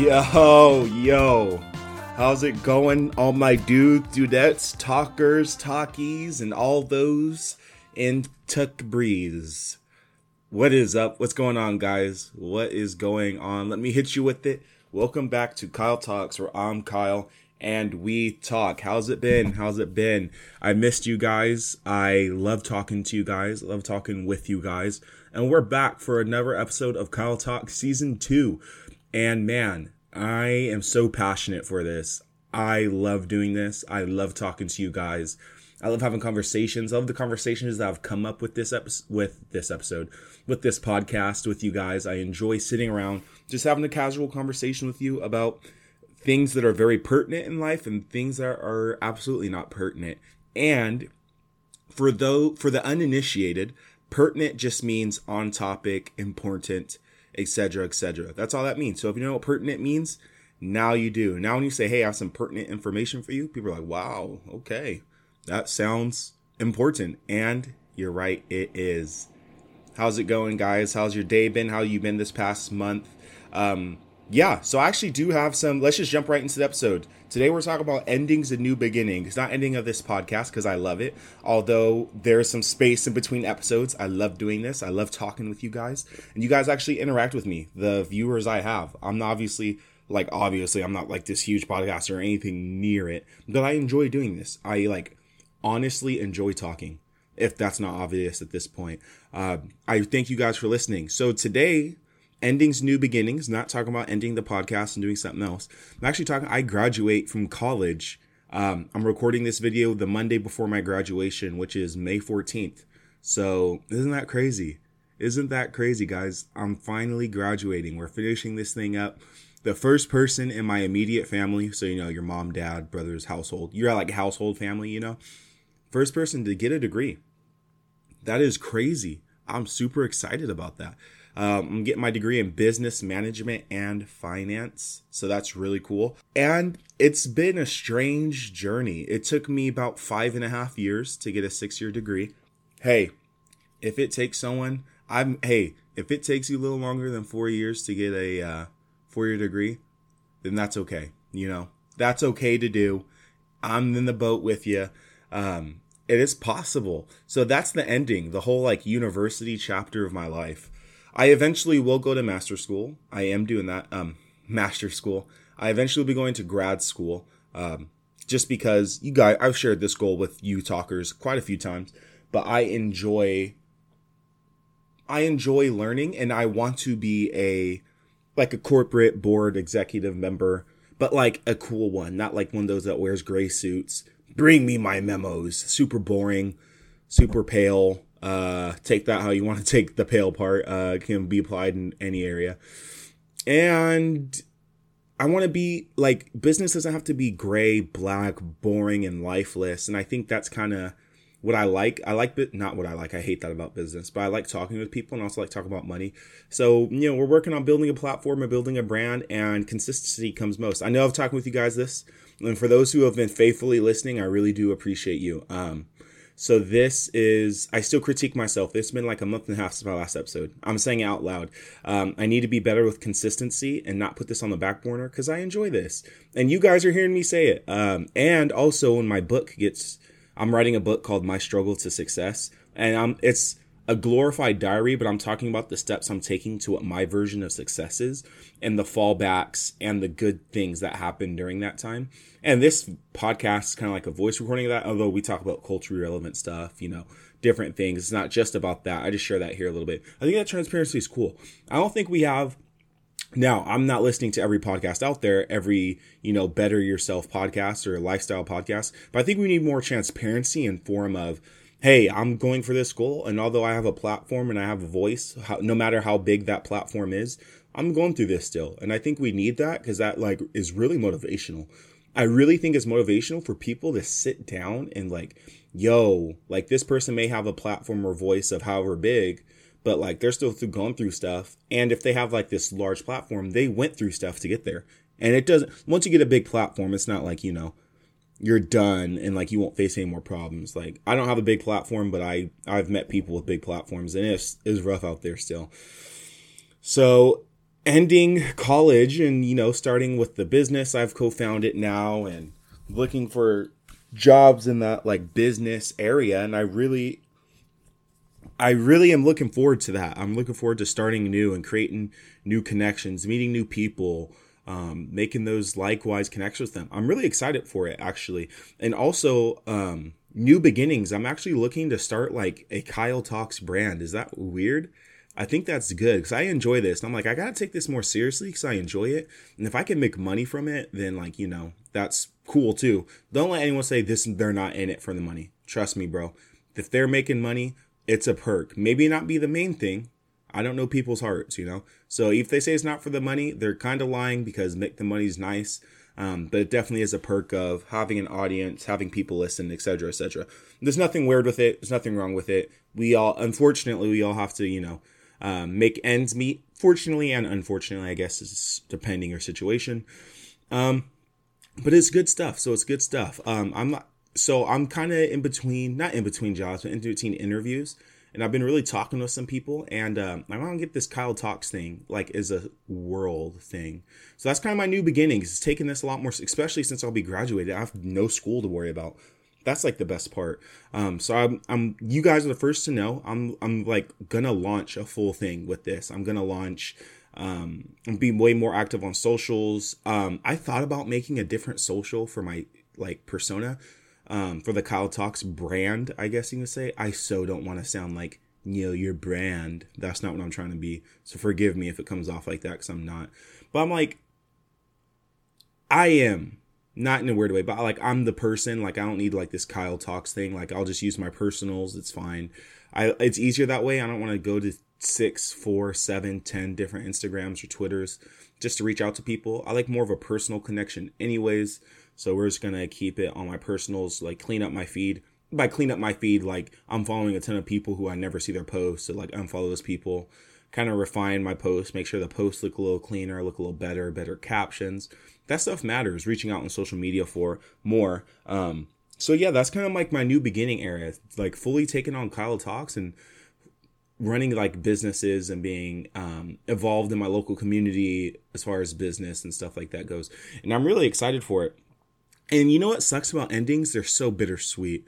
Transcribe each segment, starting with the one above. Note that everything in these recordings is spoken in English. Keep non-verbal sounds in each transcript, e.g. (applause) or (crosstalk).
Yo, yo. How's it going? All my dudes, dudettes, talkers, talkies, and all those in Tuck Breeze. What is up? What's going on, guys? What is going on? Let me hit you with it. Welcome back to Kyle Talks, where I'm Kyle and we talk. How's it been? How's it been? I missed you guys. I love talking to you guys. Love talking with you guys. And we're back for another episode of Kyle Talk Season 2. And man, I am so passionate for this. I love doing this. I love talking to you guys. I love having conversations. I love the conversations that I've come up with this episode, with this episode, with this podcast with you guys. I enjoy sitting around, just having a casual conversation with you about things that are very pertinent in life and things that are absolutely not pertinent. And for though for the uninitiated, pertinent just means on topic, important, etc., etc. That's all that means. So if you know what pertinent means, now you do. Now when you say, "Hey, I have some pertinent information for you," people are like, "Wow, okay, that sounds important," and you're right, it is. How's it going, guys? How's your day been? How you been this past month? Um, yeah, so I actually do have some. Let's just jump right into the episode. Today we're talking about endings and new beginnings. Not ending of this podcast because I love it. Although there's some space in between episodes. I love doing this. I love talking with you guys. And you guys actually interact with me, the viewers I have. I'm obviously like obviously I'm not like this huge podcast or anything near it, but I enjoy doing this. I like honestly enjoy talking. If that's not obvious at this point, uh, I thank you guys for listening. So today endings, new beginnings, not talking about ending the podcast and doing something else. I'm actually talking, I graduate from college. Um, I'm recording this video the Monday before my graduation, which is May 14th. So, isn't that crazy? Isn't that crazy, guys? I'm finally graduating. We're finishing this thing up. The first person in my immediate family, so you know, your mom, dad, brothers, household, you're like household family, you know, first person to get a degree. That is crazy. I'm super excited about that. Um, I'm getting my degree in business management and finance. So that's really cool. And it's been a strange journey. It took me about five and a half years to get a six year degree. Hey, if it takes someone, I'm, hey, if it takes you a little longer than four years to get a uh, four year degree, then that's okay. You know, that's okay to do. I'm in the boat with you. Um, it is possible. So that's the ending, the whole like university chapter of my life. I eventually will go to master school. I am doing that. Um, (laughs) master school. I eventually will be going to grad school. Um, just because you guys, I've shared this goal with you talkers quite a few times, but I enjoy, I enjoy learning and I want to be a, like a corporate board executive member, but like a cool one, not like one of those that wears gray suits. Bring me my memos. Super boring, super pale, uh, take that how you want to (laughs) take the pale part. Uh, can be applied in any area. And I want to be like business doesn't have to be gray, black, boring, and lifeless. And I think that's kind of what I like. I like but not what I like. I hate that about business, but I like talking with people and also like talking about money. So, you know, we're working on building a platform and building a brand and consistency comes most. I know I've talked with you guys this. And for those who have been faithfully listening, I really do appreciate you. Um, so this is I still critique myself. It's been like a month and a half since my last episode. I'm saying it out loud. Um, I need to be better with consistency and not put this on the back burner because I enjoy this, and you guys are hearing me say it. Um, and also when my book gets, I'm writing a book called My Struggle to Success, and I'm it's a glorified diary, but I'm talking about the steps I'm taking to what my version of success is and the fallbacks and the good things that happened during that time. And this podcast is kind of like a voice recording of that, although we talk about culturally relevant stuff, you know, different things. It's not just about that. I just share that here a little bit. I think that transparency is cool. I don't think we have now, I'm not listening to every podcast out there, every, you know, better yourself podcast or lifestyle podcast, but I think we need more transparency in form of, hey, I'm going for this goal. And although I have a platform and I have a voice, how, no matter how big that platform is, I'm going through this still. And I think we need that because that like is really motivational. I really think it's motivational for people to sit down and like, yo, like this person may have a platform or voice of however big, but like they're still through, going through stuff. And if they have like this large platform, they went through stuff to get there. And it doesn't, once you get a big platform, it's not like, you know, you're done and like you won't face any more problems. Like I don't have a big platform, but I I've met people with big platforms and it's it's rough out there still. So ending college and you know starting with the business I've co-founded now and looking for jobs in that like business area and I really I really am looking forward to that. I'm looking forward to starting new and creating new connections, meeting new people, um, making those likewise connections with them. I'm really excited for it actually. And also um, new beginnings. I'm actually looking to start like a Kyle Talks brand. Is that weird? I think that's good because I enjoy this. And I'm like, I gotta take this more seriously because I enjoy it. And if I can make money from it, then like you know that's cool too. Don't let anyone say this. They're not in it for the money. Trust me, bro. If they're making money, it's a perk. Maybe not be the main thing. I don't know people's hearts, you know. So if they say it's not for the money, they're kind of lying because make the money's nice. Um, but it definitely is a perk of having an audience, having people listen, etc., etc. There's nothing weird with it. There's nothing wrong with it. We all, unfortunately, we all have to, you know, um, make ends meet. Fortunately and unfortunately, I guess is depending your situation. Um, but it's good stuff. So it's good stuff. Um, I'm not. So I'm kind of in between, not in between jobs, but in between interviews. And I've been really talking with some people, and um, I want to get this Kyle Talks thing like is a world thing. So that's kind of my new beginnings. It's taking this a lot more, especially since I'll be graduated. I have no school to worry about that's like the best part. Um, so I'm, I'm, you guys are the first to know. I'm, I'm like gonna launch a full thing with this. I'm gonna launch, um, and be way more active on socials. Um, I thought about making a different social for my like persona, um, for the Kyle Talks brand. I guess you can say. I so don't want to sound like know your brand. That's not what I'm trying to be. So forgive me if it comes off like that because I'm not. But I'm like, I am not in a weird way, but like I'm the person. Like I don't need like this Kyle talks thing. Like I'll just use my personals. It's fine. I it's easier that way. I don't want to go to six, four, seven, ten different Instagrams or Twitters just to reach out to people. I like more of a personal connection, anyways. So we're just gonna keep it on my personals. Like clean up my feed. By clean up my feed, like I'm following a ton of people who I never see their posts. So like unfollow those people. Kind of refine my posts, make sure the posts look a little cleaner, look a little better, better captions that stuff matters reaching out on social media for more um so yeah that's kind of like my new beginning area like fully taking on kyle talks and running like businesses and being um, evolved in my local community as far as business and stuff like that goes and i'm really excited for it and you know what sucks about endings? They're so bittersweet.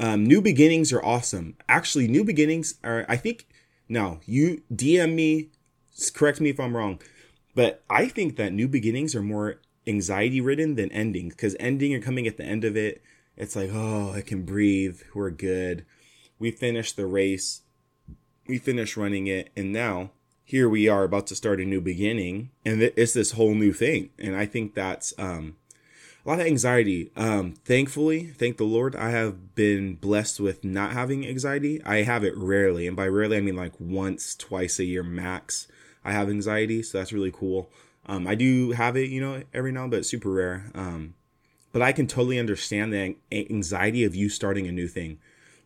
Um, new beginnings are awesome. Actually new beginnings are i think now you dm me correct me if i'm wrong but i think that new beginnings are more anxiety ridden than endings because ending and coming at the end of it it's like oh i can breathe we're good. We finished the race we finished running it and now here we are about to start a new beginning and it's this whole new thing and i think that's um, a lot of anxiety um, thankfully thank the lord i have been blessed with not having anxiety i have it rarely and by rarely i mean like once twice a year max i have anxiety so that's really cool um, I do have it, you know, every now and but super rare. Um, but I can totally understand the anxiety of you starting a new thing.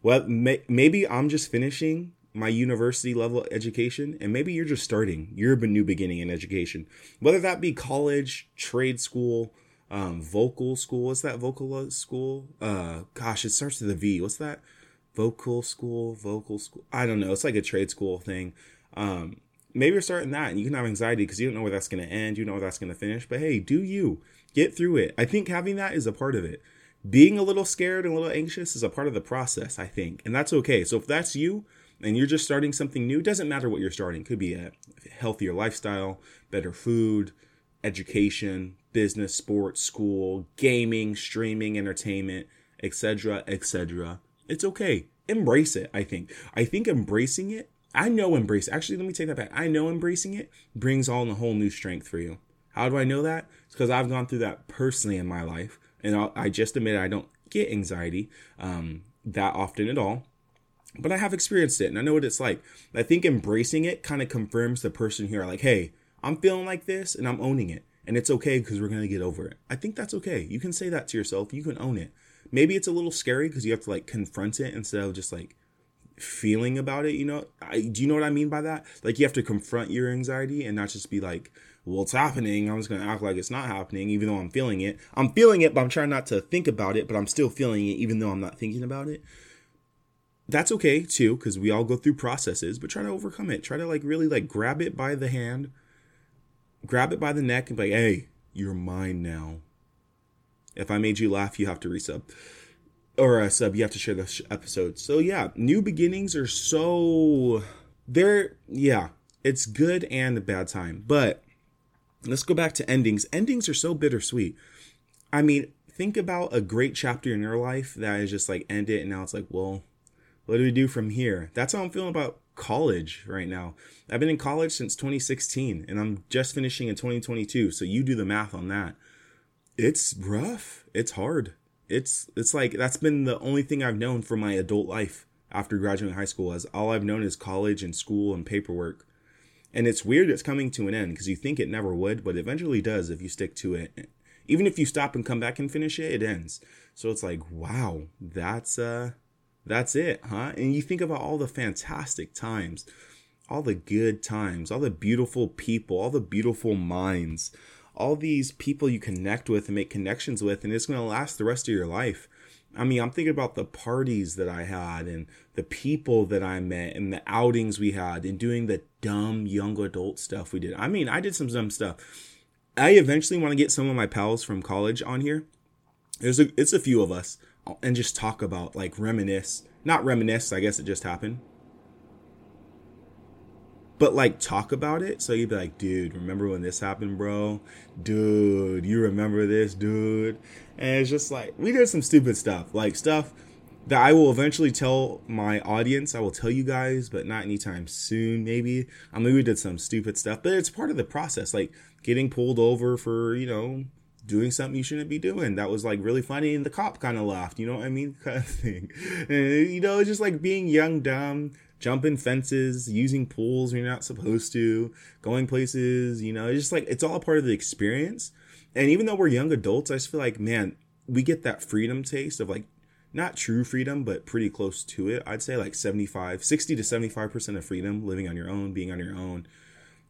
Well, may- maybe I'm just finishing my university level education, and maybe you're just starting. You're a new beginning in education, whether that be college, trade school, um, vocal school. What's that vocal school? Uh, gosh, it starts with a V. What's that? Vocal school, vocal school. I don't know. It's like a trade school thing. Um, maybe you're starting that and you can have anxiety because you don't know where that's going to end, you know where that's going to finish. But hey, do you get through it? I think having that is a part of it. Being a little scared and a little anxious is a part of the process, I think, and that's okay. So if that's you and you're just starting something new, doesn't matter what you're starting. Could be a healthier lifestyle, better food, education, business, sports, school, gaming, streaming, entertainment, etc., etc. It's okay. Embrace it, I think. I think embracing it I know embrace. Actually, let me take that back. I know embracing it brings on a whole new strength for you. How do I know that? It's because I've gone through that personally in my life, and I'll, i just admit I don't get anxiety um, that often at all. But I have experienced it, and I know what it's like. I think embracing it kind of confirms the person here, like, hey, I'm feeling like this, and I'm owning it, and it's okay because we're gonna get over it. I think that's okay. You can say that to yourself. You can own it. Maybe it's a little scary because you have to like confront it instead of just like feeling about it you know I, do you know what i mean by that like you have to confront your anxiety and not just be like well it's happening i'm just gonna act like it's not happening even though i'm feeling it i'm feeling it but i'm trying not to think about it but i'm still feeling it even though i'm not thinking about it that's okay too because we all go through processes but try to overcome it try to like really like grab it by the hand grab it by the neck and be like, hey, you're mine now. If I made you laugh, you have to resub. Or a sub, you have to share the sh- episode. So yeah, new beginnings are so. They're. Yeah, it's good and a bad time. But let's go back to endings. Endings are so bittersweet. I mean, think about a great chapter in your life that is just like end it and now it's like, well, what do we do from here? That's how I'm feeling about college right now. I've been in college since 2016 and I'm just finishing in 2022. So you do the math on that. It's rough. It's hard. It's it's like that's been the only thing I've known for my adult life after graduating high school as all I've known is college and school and paperwork. And it's weird it's coming to an end because you think it never would, but eventually does if you stick to it. Even if you stop and come back and finish it, it ends. So it's like, wow, that's uh that's it, huh? And you think about all the fantastic times, all the good times, all the beautiful people, all the beautiful minds, all these people you connect with and make connections with, and it's going to last the rest of your life. I mean, I'm thinking about the parties that I had and the people that I met and the outings we had and doing the dumb young adult stuff we did. I mean, I did some dumb stuff. I eventually want to get some of my pals from college on here. There's a it's a few of us and just talk about like reminisce, not reminisce, I guess it just happened but like talk about it. So you'd be like, dude, remember when this happened, bro? Dude, you remember this, dude? And it's just like, we did some stupid stuff, like stuff that I will eventually tell my audience. I will tell you guys, but not anytime soon, maybe. I mean, we did some stupid stuff, but it's part of the process, like getting pulled over for, you know, doing something you shouldn't be doing. That was like really funny, and the cop kind of laughed. You know what I mean? (laughs) Kind of thing. And, you know, it's just like being young, dumb, jumping fences, using pools when you're not supposed to, going places, you know, it's just like it's all part of the experience. And even though we're young adults, I just feel like, man, we get that freedom taste of like not true freedom, but pretty close to it. I'd say like 75, 60 to 75% of freedom, living on your own, being on your own.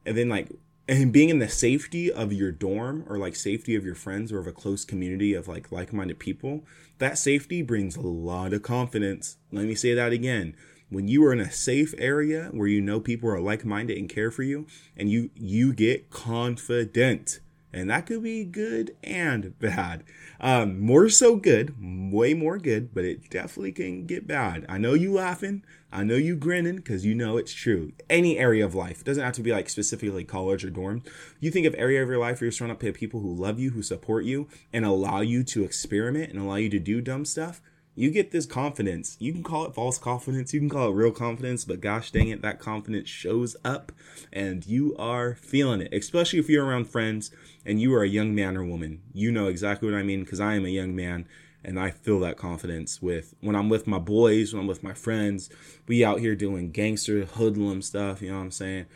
And then like and being in the safety of your dorm or like safety of your friends or of a close community of like like-minded people, that safety brings a lot of confidence. Let me say that again when you are in a safe area where you know people are like-minded and care for you and you you get confident and that could be good and bad. Um, more so good way more good but it definitely can get bad. I know you laughing. I know you grinning because you know it's true. Any area of life it doesn't have to be like specifically college or dorm. You think of area of your life where you're surrounded by people who love you who support you and allow you to experiment and allow you to do dumb stuff you get this confidence. You can call it false confidence, you can call it real confidence, but gosh dang it, that confidence shows up and you are feeling it, especially if you're around friends and you are a young man or woman. You know exactly what I mean because I am a young man and I feel that confidence with when I'm with my boys, when I'm with my friends. We out here doing gangster hoodlum stuff, you know what I'm saying?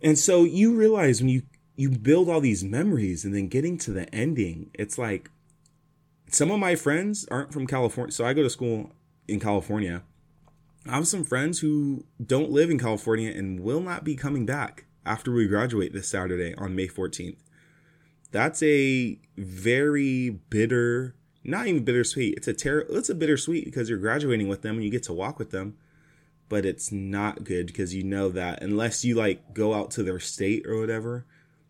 And so you realize when you you build all these memories and then getting to the ending, it's like some of my friends aren't from California. So I go to school in California. I have some friends who don't live in California and will not be coming back after we graduate this Saturday on May 14th. That's a very bitter, not even bittersweet. It's a ter- it's a bittersweet because you're graduating with them and you get to walk with them. But it's not good because you know that unless you like go out to their state or whatever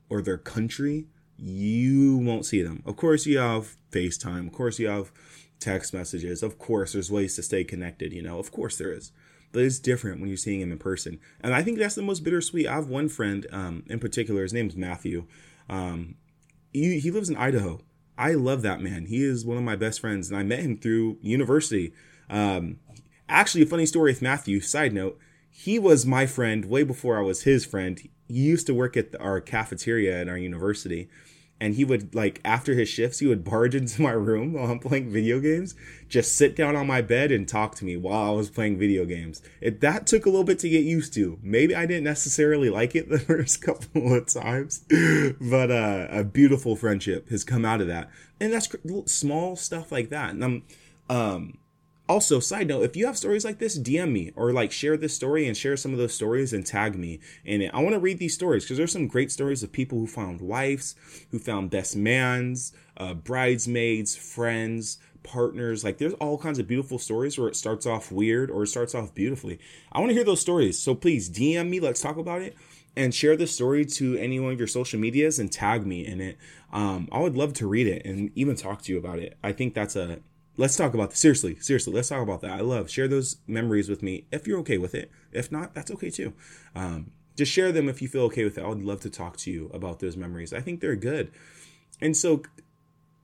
or their country, you won't see them. Of course, you have FaceTime. Of course, you have text messages. Of course, there's ways to stay connected, you know. Of course, there is. But it's different when you're seeing him in person. And I think that's the most bittersweet. I have one friend um, in particular. His name's Matthew. Um, he, he lives in Idaho. I love that man. He is one of my best friends. And I met him through university. Um, actually, a funny story with Matthew. Side note, he was my friend way before I was his friend. He used to work at our cafeteria at our university and he would like after his shifts he would barge into my room while i'm playing video games just sit down on my bed and talk to me while i was playing video games. It that took a little bit to get used to. Maybe i didn't necessarily like it (laughs) the first couple of times but uh, a beautiful friendship has come out of that. And that's small stuff like that. And i'm um also, side note, if you have stories like this, DM me or like share this story and share some of those stories and tag me in it. I want to read these stories because there's some great stories of people who found wives, who found best mans, uh, bridesmaids, friends, partners. Like there's all kinds of beautiful stories where it starts off weird or it starts off beautifully. I want to hear those stories. So please DM me. Let's talk about it. and share this story to any one of your social medias and tag me in it. Um, I would love to read it and even talk to you about it. I think that's a let's talk about this. Seriously, seriously, let's talk about that. I love share those memories with me if you're okay with it. If not, that's okay too. Um, just share them if you feel okay with it. I would love to talk to you about those memories. I think they're good. And so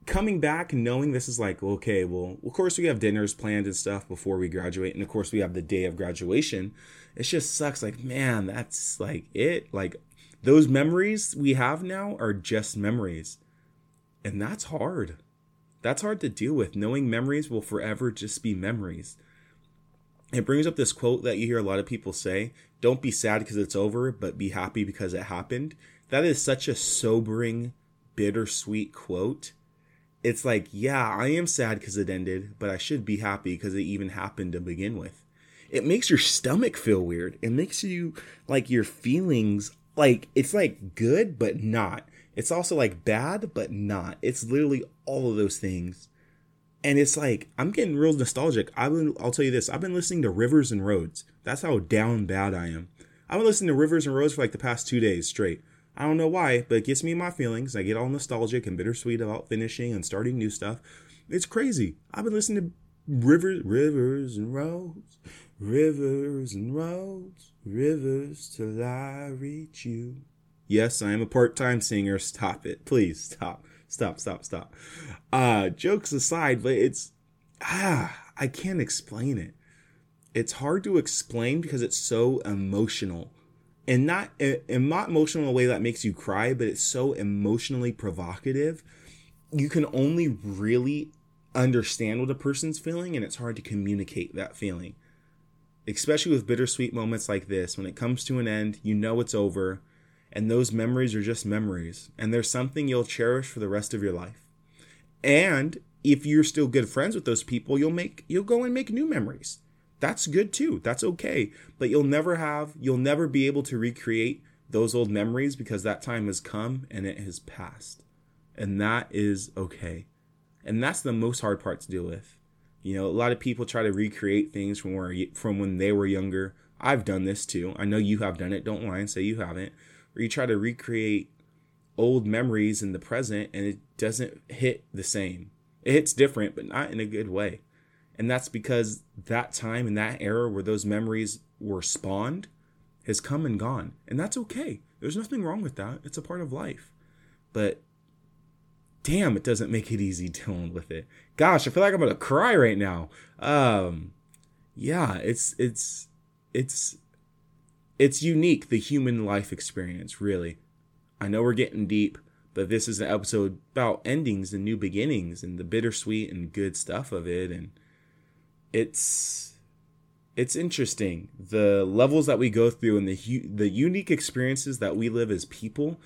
coming back knowing this is like, okay, well, of course we have dinners planned and stuff before we graduate. And of course we have the day of graduation. It just sucks. Like, man, that's like it. Like those memories we have now are just memories. And that's hard. That's hard to deal with. Knowing memories will forever just be memories. It brings up this quote that you hear a lot of people say Don't be sad because it's over, but be happy because it happened. That is such a sobering, bittersweet quote it's like, yeah, I am sad because it ended, but I should be happy because it even happened to begin with. It makes your stomach feel weird. It makes you like your feelings like it's like good but not. It's also like bad but not. It's literally all of those things. And it's like I'm getting real nostalgic. I'll tell you this. I've been listening to Rivers and Roads. That's how down bad I am. I've been listening to Rivers and Roads for like the past 2 days straight. I don't know why, but it gets me in my feelings. I get all nostalgic and bittersweet about finishing and starting new stuff. It's crazy. I've been listening to rivers, rivers and roads, rivers and roads, rivers till I reach you. Yes, I am a part-time singer. Stop it, please. Stop, stop, stop, stop. Uh, jokes aside, but it's ah, I can't explain it. It's hard to explain because it's so emotional and not and not emotional in a way that makes you cry, but it's so emotionally provocative. You can only really understand what a person's feeling, and it's hard to communicate that feeling. Especially with bittersweet moments like this, when it comes to an end, you know it's over, and those memories are just memories, and there's something you'll cherish for the rest of your life. And if you're still good friends with those people, you'll make you'll go and make new memories that's good too. That's okay. But you'll never have, you'll never be able to recreate those old memories because that time has come and it has passed. And that is okay. And that's the most hard part to deal with. You know, a lot of people try to recreate things from where from when they were younger. I've done this too. I know you have done it. Don't lie and say you haven't. Or you try to recreate old memories in the present and it doesn't hit the same. It hits different, but not in a good way. And that's because that time and that era where those memories were spawned has come and gone. And that's okay. There's nothing wrong with that. It's a part of life. But damn, it doesn't make it easy (laughs) dealing with it. Gosh, I feel like I'm gonna cry right now. Um yeah, it's it's it's it's unique, the human life experience, really. I know we're getting deep, but this is an episode about endings and new beginnings and the bittersweet and good stuff of it and it's it's interesting the levels that we go through and the the unique experiences that we live as people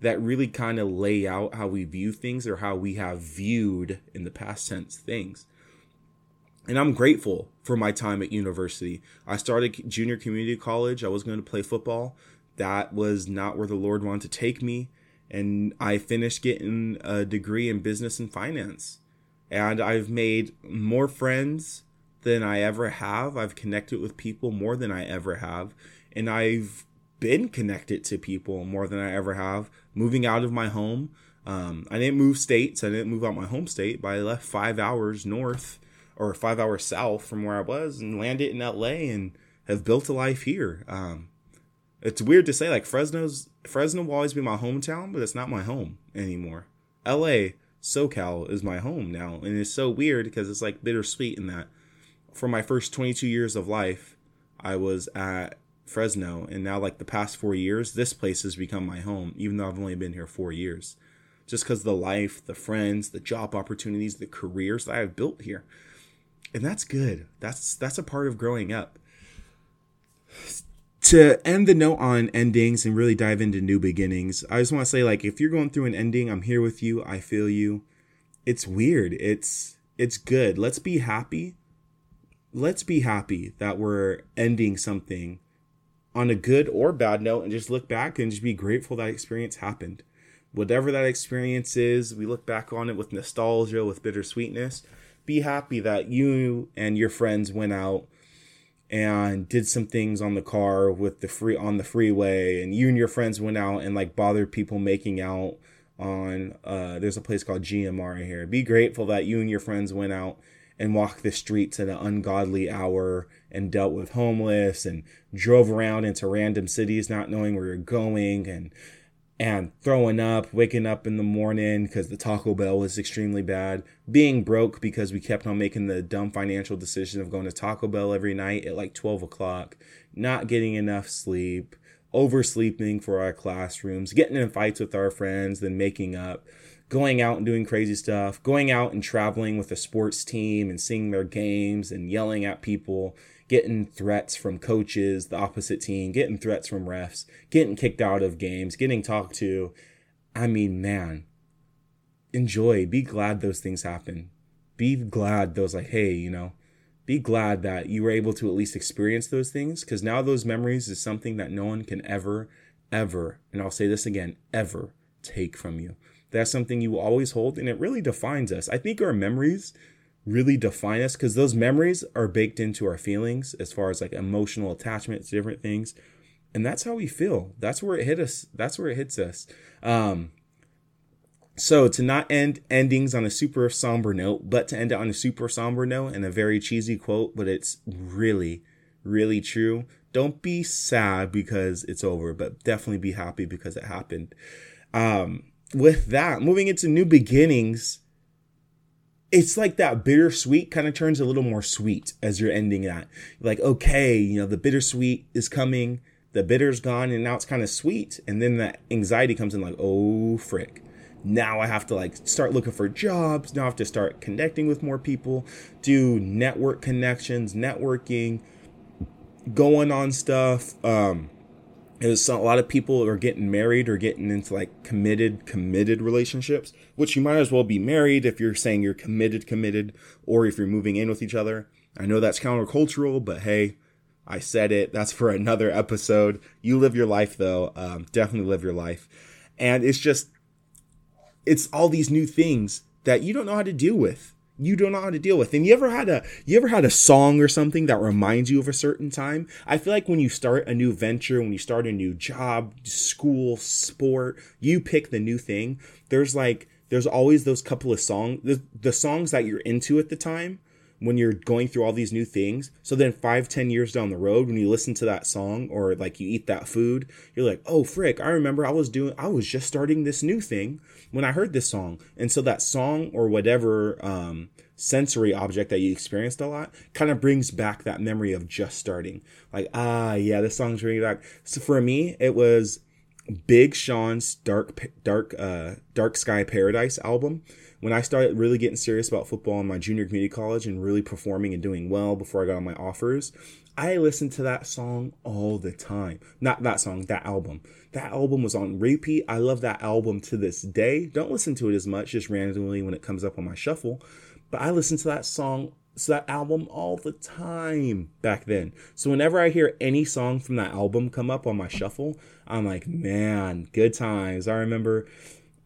that really kind of lay out how we view things or how we have viewed in the past tense things. And I'm grateful for my time at university. I started junior community college. I was going to play football. That was not where the Lord wanted to take me. And I finished getting a degree in business and finance. And I've made more friends than I ever have. I've connected with people more than I ever have. And I've been connected to people more than I ever have. Moving out of my home. Um, I didn't move states. I didn't move out my home state, but I left five hours north or five hours south from where I was and landed in LA and have built a life here. Um, it's weird to say, like Fresno's Fresno will always be my hometown, but it's not my home anymore. LA, SoCal is my home now, and it's so weird because it's like bittersweet in that for my first 22 years of life, I was at Fresno, and now like the past four years, this place has become my home, even though I've only been here four years. Just because the life, the friends, the job opportunities, the careers that I've built here, and that's good. That's that's a part of growing up. To end the note on endings and really dive into new beginnings, I just want to say like if you're going through an ending, I'm here with you. I feel you. It's weird. It's it's good. Let's be happy let's be happy that we're ending something on a good or bad note and just look back and just be grateful that experience happened. Whatever that experience is, we look back on it with nostalgia, with bittersweetness. Be happy that you and your friends went out and did some things on the car with the free on the freeway and you and your friends went out and like bothered people making out on uh there's a place called GMR here. Be grateful that you and your friends went out and walked the streets at an ungodly hour and dealt with homeless and drove around into random cities not knowing where you're going and and throwing up, waking up in the morning because the Taco Bell was extremely bad, being broke because we kept on making the dumb financial decision of going to Taco Bell every night at like 12 o'clock, not getting enough sleep, oversleeping for our classrooms, getting in fights with our friends, then making up, going out and doing crazy stuff, going out and traveling with a sports team and seeing their games and yelling at people getting threats from coaches, the opposite team, getting threats from refs, getting kicked out of games, getting talked to. I mean, man, enjoy, be glad those things happen. Be glad those, like, hey, you know, be glad that you were able to at least experience those things because now those memories is something that no one can ever, ever, and I'll say this again, ever take from you. That's something you will always hold and it really defines us. I think our memories really define us because those memories are baked into our feelings as far as like emotional attachments, different things. And that's how we feel. That's where it hit us. That's where it hits us. Um so to not end endings on a super somber note but to end it on a super somber note and a very cheesy quote but it's really really true. Don't be sad because it's over but definitely be happy because it happened. Um with that moving into new beginnings it's like that bittersweet kind of turns a little more sweet as you're ending that. Like, okay, you know, the bittersweet is coming, the bitter's gone, and now it's kind of sweet. And then that anxiety comes in, like, oh, frick. Now I have to like start looking for jobs. Now I have to start connecting with more people, do network connections, networking, going on stuff. Um, is a lot of people are getting married or getting into like committed committed relationships which you might as well be married if you're saying you're committed committed or if you're moving in with each other. I know that's countercultural but hey i said it. That's for another episode. You live your life though. Um, definitely live your life. And it's just it's all these new things that you don't know how to deal with you don't know how to deal with. And you ever had a you ever had a song or something that reminds you of a certain time? I feel like when you start a new venture, when you start a new job, school, sport, you pick the new thing. There's like there's always those couple of songs the, the songs that you're into at the time when you're going through all these new things. So then five, ten years down the road, when you listen to that song or like you eat that food, you're like, oh frick, I remember I was doing I was just starting this new thing when I heard this song. And so that song or whatever um sensory object that you experienced a lot kind of brings back that memory of just starting. Like, ah, yeah, this song's bringing back. So for me, it was Big Sean's Dark Dark uh Dark Sky Paradise album when I started really getting serious about football in my junior community college and really performing and doing well before I got on my offers, I listened to that song all the time. Not that song, that album. That album was on repeat. I love that album to this day. Don't listen to it as much, just randomly when it comes up on my shuffle. But I listen to that song, to that album all the time back then. So whenever I hear any song from that album come up on my shuffle, I'm like, man, good times. I remember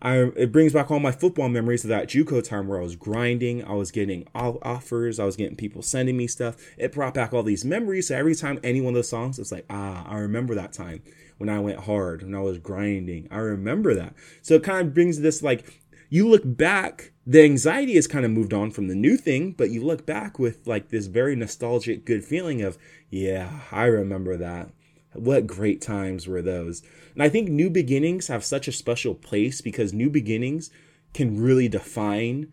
I, it brings back all my football memories of that JUCO time where I was grinding, I was getting offers, I was getting people sending me stuff. It brought back all these memories. So every time any one of those songs, it's like, ah, I remember that time when I went hard, when I was grinding. I remember that. So it kind of brings this like, you look back, the anxiety has kind of moved on from the new thing, but you look back with like this very nostalgic, good feeling of, yeah, I remember that. What great times were those? And I think new beginnings have such a special place because new beginnings can really define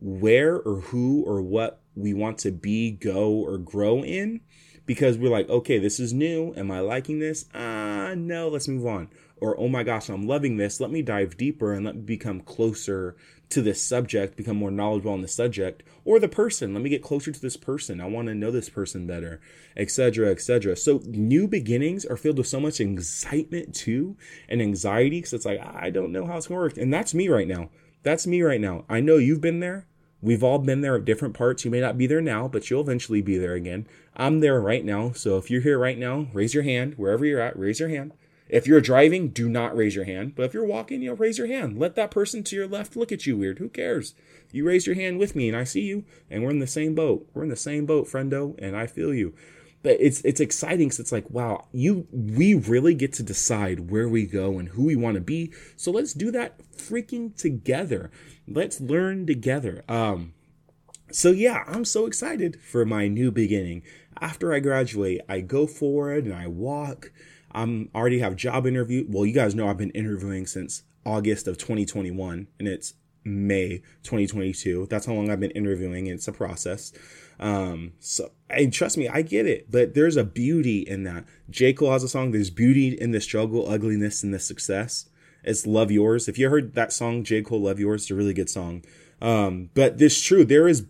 where or who or what we want to be, go, or grow in. Because we're like, okay, this is new. Am I liking this? Ah, uh, no, let's move on. Or, oh my gosh, I'm loving this. Let me dive deeper and let me become closer to this subject, become more knowledgeable on the subject, or the person. Let me get closer to this person. I want to know this person better, etc., etc. So new beginnings are filled with so much excitement too, and anxiety because it's like I don't know how it's gonna work, and that's me right now. That's me right now. I know you've been there. We've all been there at different parts. You may not be there now, but you'll eventually be there again. I'm there right now. So if you're here right now, raise your hand. Wherever you're at, raise your hand. If you're driving, do not raise your hand. But if you're walking, you know, raise your hand. Let that person to your left look at you weird. Who cares? You raise your hand with me and I see you and we're in the same boat. We're in the same boat, friendo, and I feel you. but it's it's exciting because it's like wow you we really get to decide where we go and who we want to be so let's do that freaking together let's learn together um so yeah i'm so excited for my new beginning after i graduate i go forward and i walk i'm already have job interview well you guys know i've been interviewing since august of 2021 and it's may 2022 that's how long i've been interviewing it's a process um, so and trust me, I get it, but there's a beauty in that. J. Cole has a song, there's beauty in the struggle, ugliness in the success. It's Love Yours. If you heard that song, J. Cole Love Yours, it's a really good song. Um, but this true, there is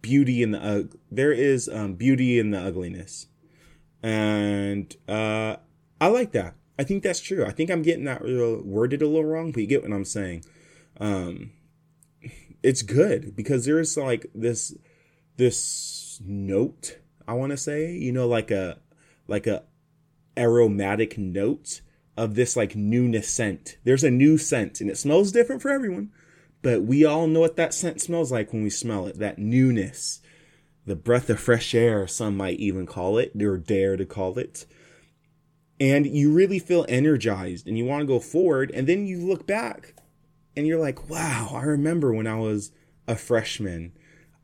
beauty in the uh, there is um, beauty in the ugliness. And uh I like that. I think that's true. I think I'm getting that real, worded a little wrong, but you get what I'm saying. Um it's good because there's like this this note i want to say you know like a like a aromatic note of this like newness scent there's a new scent and it smells different for everyone but we all know what that scent smells like when we smell it that newness the breath of fresh air some might even call it or dare to call it and you really feel energized and you want to go forward and then you look back and you're like wow i remember when i was a freshman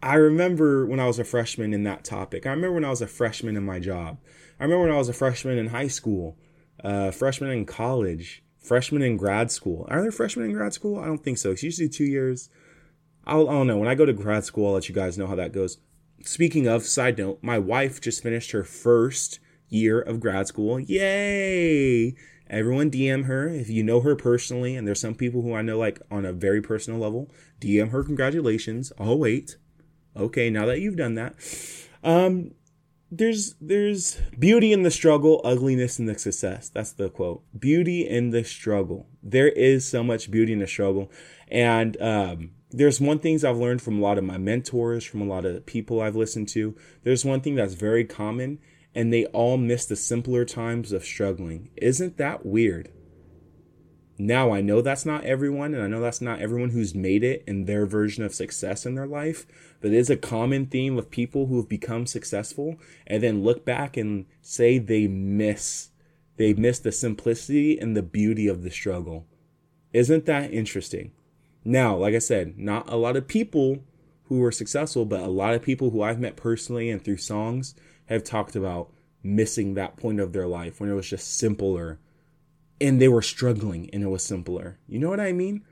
I remember when I was a freshman in that topic. I remember when I was a freshman in my job. I remember when I was a freshman in high school, uh, freshman in college, freshman in grad school. Are there freshmen in grad school? I don't think so. It's usually two years. I'll, I don't know. When I go to grad school, I'll let you guys know how that goes. Speaking of, side note, my wife just finished her first year of grad school. Yay! Everyone DM her if you know her personally, and there's some people who I know like on a very personal level. DM her congratulations. I'll wait. Okay, now that you've done that, um, there's there's beauty in the struggle, ugliness in the success. That's the quote. Beauty in the struggle. There is so much beauty in the struggle, and um, there's one things I've learned from a lot of my mentors, from a lot of people I've listened to. There's one thing that's very common, and they all miss the simpler times of struggling. Isn't that weird? Now I know that's not everyone, and I know that's not everyone who's made it in their version of success in their life, but it is a common theme of people who have become successful and then look back and say they miss they miss the simplicity and the beauty of the struggle. Isn't that interesting? Now, like I said, not a lot of people who are successful, but a lot of people who I've met personally and through songs have talked about missing that point of their life when it was just simpler and they were struggling and it was simpler. You know what I mean?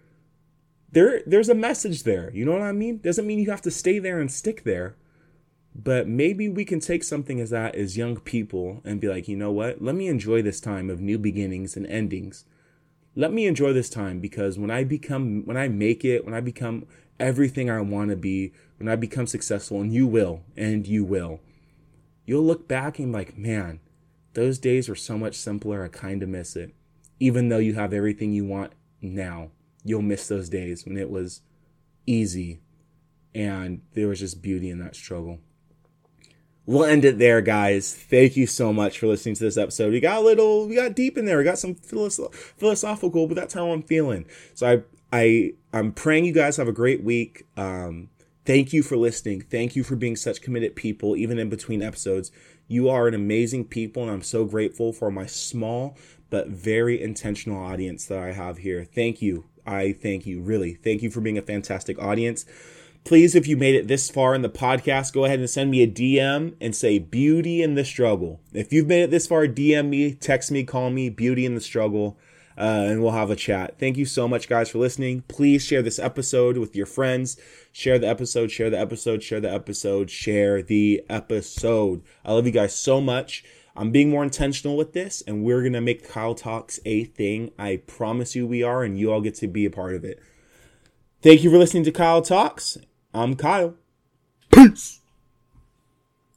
There there's a message there. You know what I mean? Doesn't mean you have to stay there and stick there. But maybe we can take something as that as young people and be like, you know what? Let me enjoy this time of new beginnings and endings. Let me enjoy this time because when I become when I make it, when I become everything I want to be, when I become successful, and you will, and you will, you'll look back and be like, man, those days were so much simpler. I kind of miss it even though you have everything you want now, you'll miss those days when it was easy and there was just beauty in that struggle. We'll end it there, guys. Thank you so much for listening to this episode. We got a little, we got deep in there. We got some philosoph- philosophical, but that's how I'm feeling. So I, I, I'm praying you guys have a great week. Um, thank you for listening. Thank you for being such committed people, even in between episodes. You are an amazing people, and I'm so grateful for my small but very intentional audience that I have here. Thank you. I thank you, really. Thank you for being a fantastic audience. Please, if you made it this far in the podcast, go ahead and send me a DM and say beauty in the struggle. If you've made it this far, DM me, text me, call me, beauty in the struggle, uh, and we'll have a chat. Thank you so much, guys, for listening. Please share this episode with your friends. Share the episode, share the episode, share the episode, share the episode. I love you guys so much. I'm being more intentional with this, and we're going to make Kyle Talks a thing. I promise you we are, and you all get to be a part of it. Thank you for listening to Kyle Talks. I'm Kyle. Peace.